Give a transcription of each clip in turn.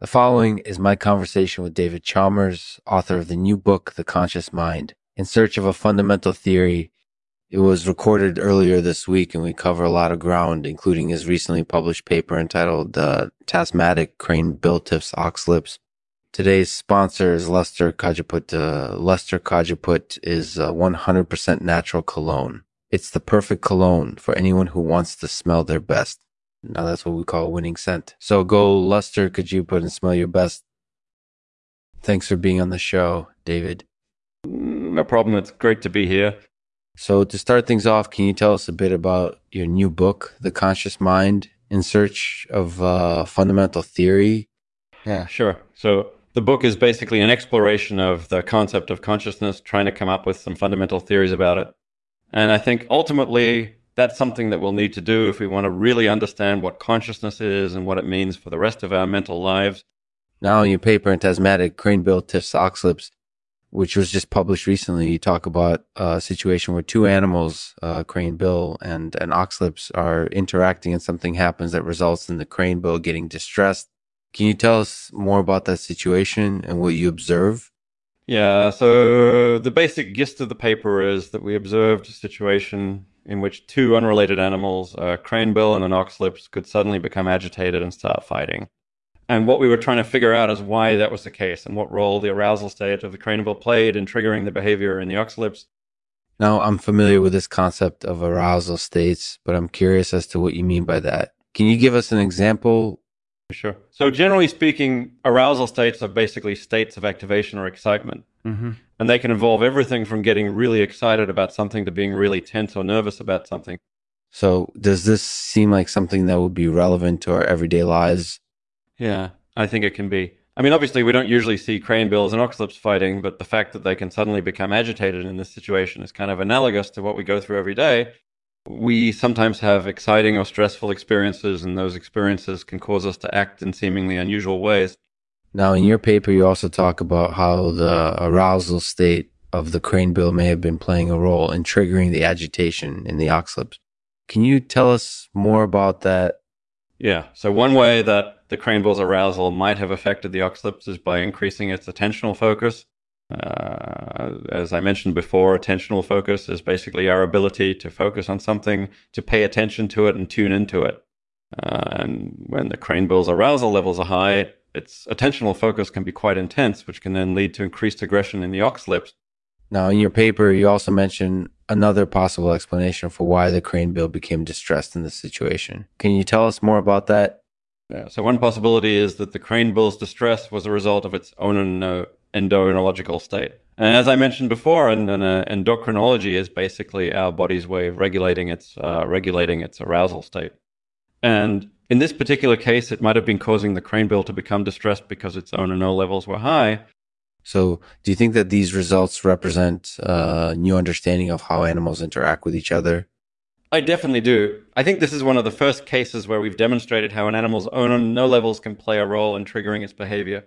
The following is my conversation with David Chalmers, author of the new book, The Conscious Mind, in search of a fundamental theory. It was recorded earlier this week and we cover a lot of ground, including his recently published paper entitled uh, Tasmatic Cranebill Tiffs Oxlips. Today's sponsor is Lester Kajaput. Uh, Luster Kajaput is a 100% natural cologne. It's the perfect cologne for anyone who wants to smell their best. Now that's what we call a winning scent. So go Luster, could you put and smell your best? Thanks for being on the show, David. No problem. It's great to be here. So to start things off, can you tell us a bit about your new book, The Conscious Mind, in search of uh, fundamental theory? Yeah, sure. So the book is basically an exploration of the concept of consciousness, trying to come up with some fundamental theories about it. And I think ultimately that's something that we'll need to do if we want to really understand what consciousness is and what it means for the rest of our mental lives. Now, in your paper Antasthmatic Cranebill Tiffs Oxlips, which was just published recently, you talk about a situation where two animals, uh, crane bill and an oxlips, are interacting and something happens that results in the crane bill getting distressed. Can you tell us more about that situation and what you observe? Yeah, so the basic gist of the paper is that we observed a situation in which two unrelated animals, a cranebill and an oxlips, could suddenly become agitated and start fighting. And what we were trying to figure out is why that was the case and what role the arousal state of the cranebill played in triggering the behavior in the oxlips. Now, I'm familiar with this concept of arousal states, but I'm curious as to what you mean by that. Can you give us an example? Sure. So, generally speaking, arousal states are basically states of activation or excitement. Mm-hmm. And they can involve everything from getting really excited about something to being really tense or nervous about something. So, does this seem like something that would be relevant to our everyday lives? Yeah, I think it can be. I mean, obviously, we don't usually see cranebills and oxlips fighting, but the fact that they can suddenly become agitated in this situation is kind of analogous to what we go through every day. We sometimes have exciting or stressful experiences, and those experiences can cause us to act in seemingly unusual ways. Now, in your paper, you also talk about how the arousal state of the crane bill may have been playing a role in triggering the agitation in the oxlips. Can you tell us more about that? Yeah. So one way that the crane bill's arousal might have affected the oxlips is by increasing its attentional focus. Uh, as I mentioned before, attentional focus is basically our ability to focus on something, to pay attention to it, and tune into it. Uh, and when the crane bill's arousal levels are high, its attentional focus can be quite intense, which can then lead to increased aggression in the oxlips. Now, in your paper, you also mention another possible explanation for why the crane bill became distressed in this situation. Can you tell us more about that? Yeah, so one possibility is that the crane bill's distress was a result of its own endocrinological state. And as I mentioned before, and, and uh, endocrinology is basically our body's way of regulating its uh, regulating its arousal state. And in this particular case, it might have been causing the crane bill to become distressed because its own NO levels were high. So, do you think that these results represent a new understanding of how animals interact with each other? I definitely do. I think this is one of the first cases where we've demonstrated how an animal's own NO levels can play a role in triggering its behavior.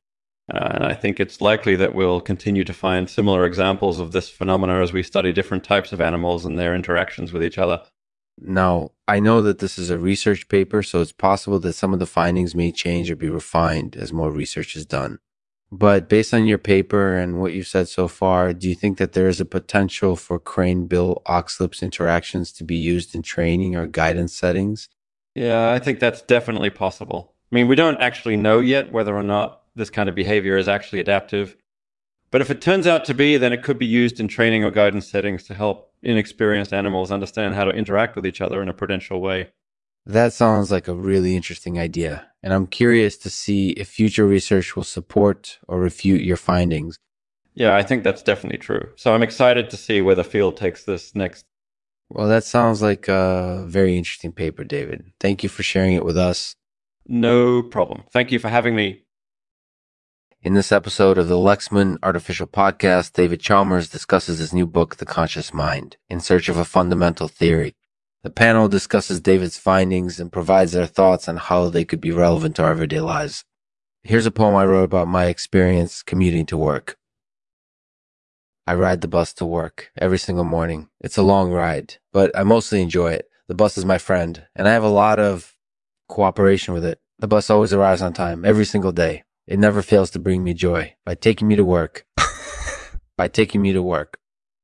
Uh, and I think it's likely that we'll continue to find similar examples of this phenomena as we study different types of animals and their interactions with each other. Now, I know that this is a research paper, so it's possible that some of the findings may change or be refined as more research is done. But based on your paper and what you've said so far, do you think that there is a potential for crane bill oxlips interactions to be used in training or guidance settings? Yeah, I think that's definitely possible. I mean, we don't actually know yet whether or not this kind of behavior is actually adaptive. But if it turns out to be, then it could be used in training or guidance settings to help inexperienced animals understand how to interact with each other in a prudential way. That sounds like a really interesting idea, and I'm curious to see if future research will support or refute your findings. Yeah, I think that's definitely true. So I'm excited to see where the field takes this next. Well, that sounds like a very interesting paper, David. Thank you for sharing it with us. No problem. Thank you for having me. In this episode of the Lexman Artificial Podcast, David Chalmers discusses his new book, The Conscious Mind, in search of a fundamental theory. The panel discusses David's findings and provides their thoughts on how they could be relevant to our everyday lives. Here's a poem I wrote about my experience commuting to work. I ride the bus to work every single morning. It's a long ride, but I mostly enjoy it. The bus is my friend, and I have a lot of cooperation with it. The bus always arrives on time every single day. It never fails to bring me joy by taking me to work. by taking me to work.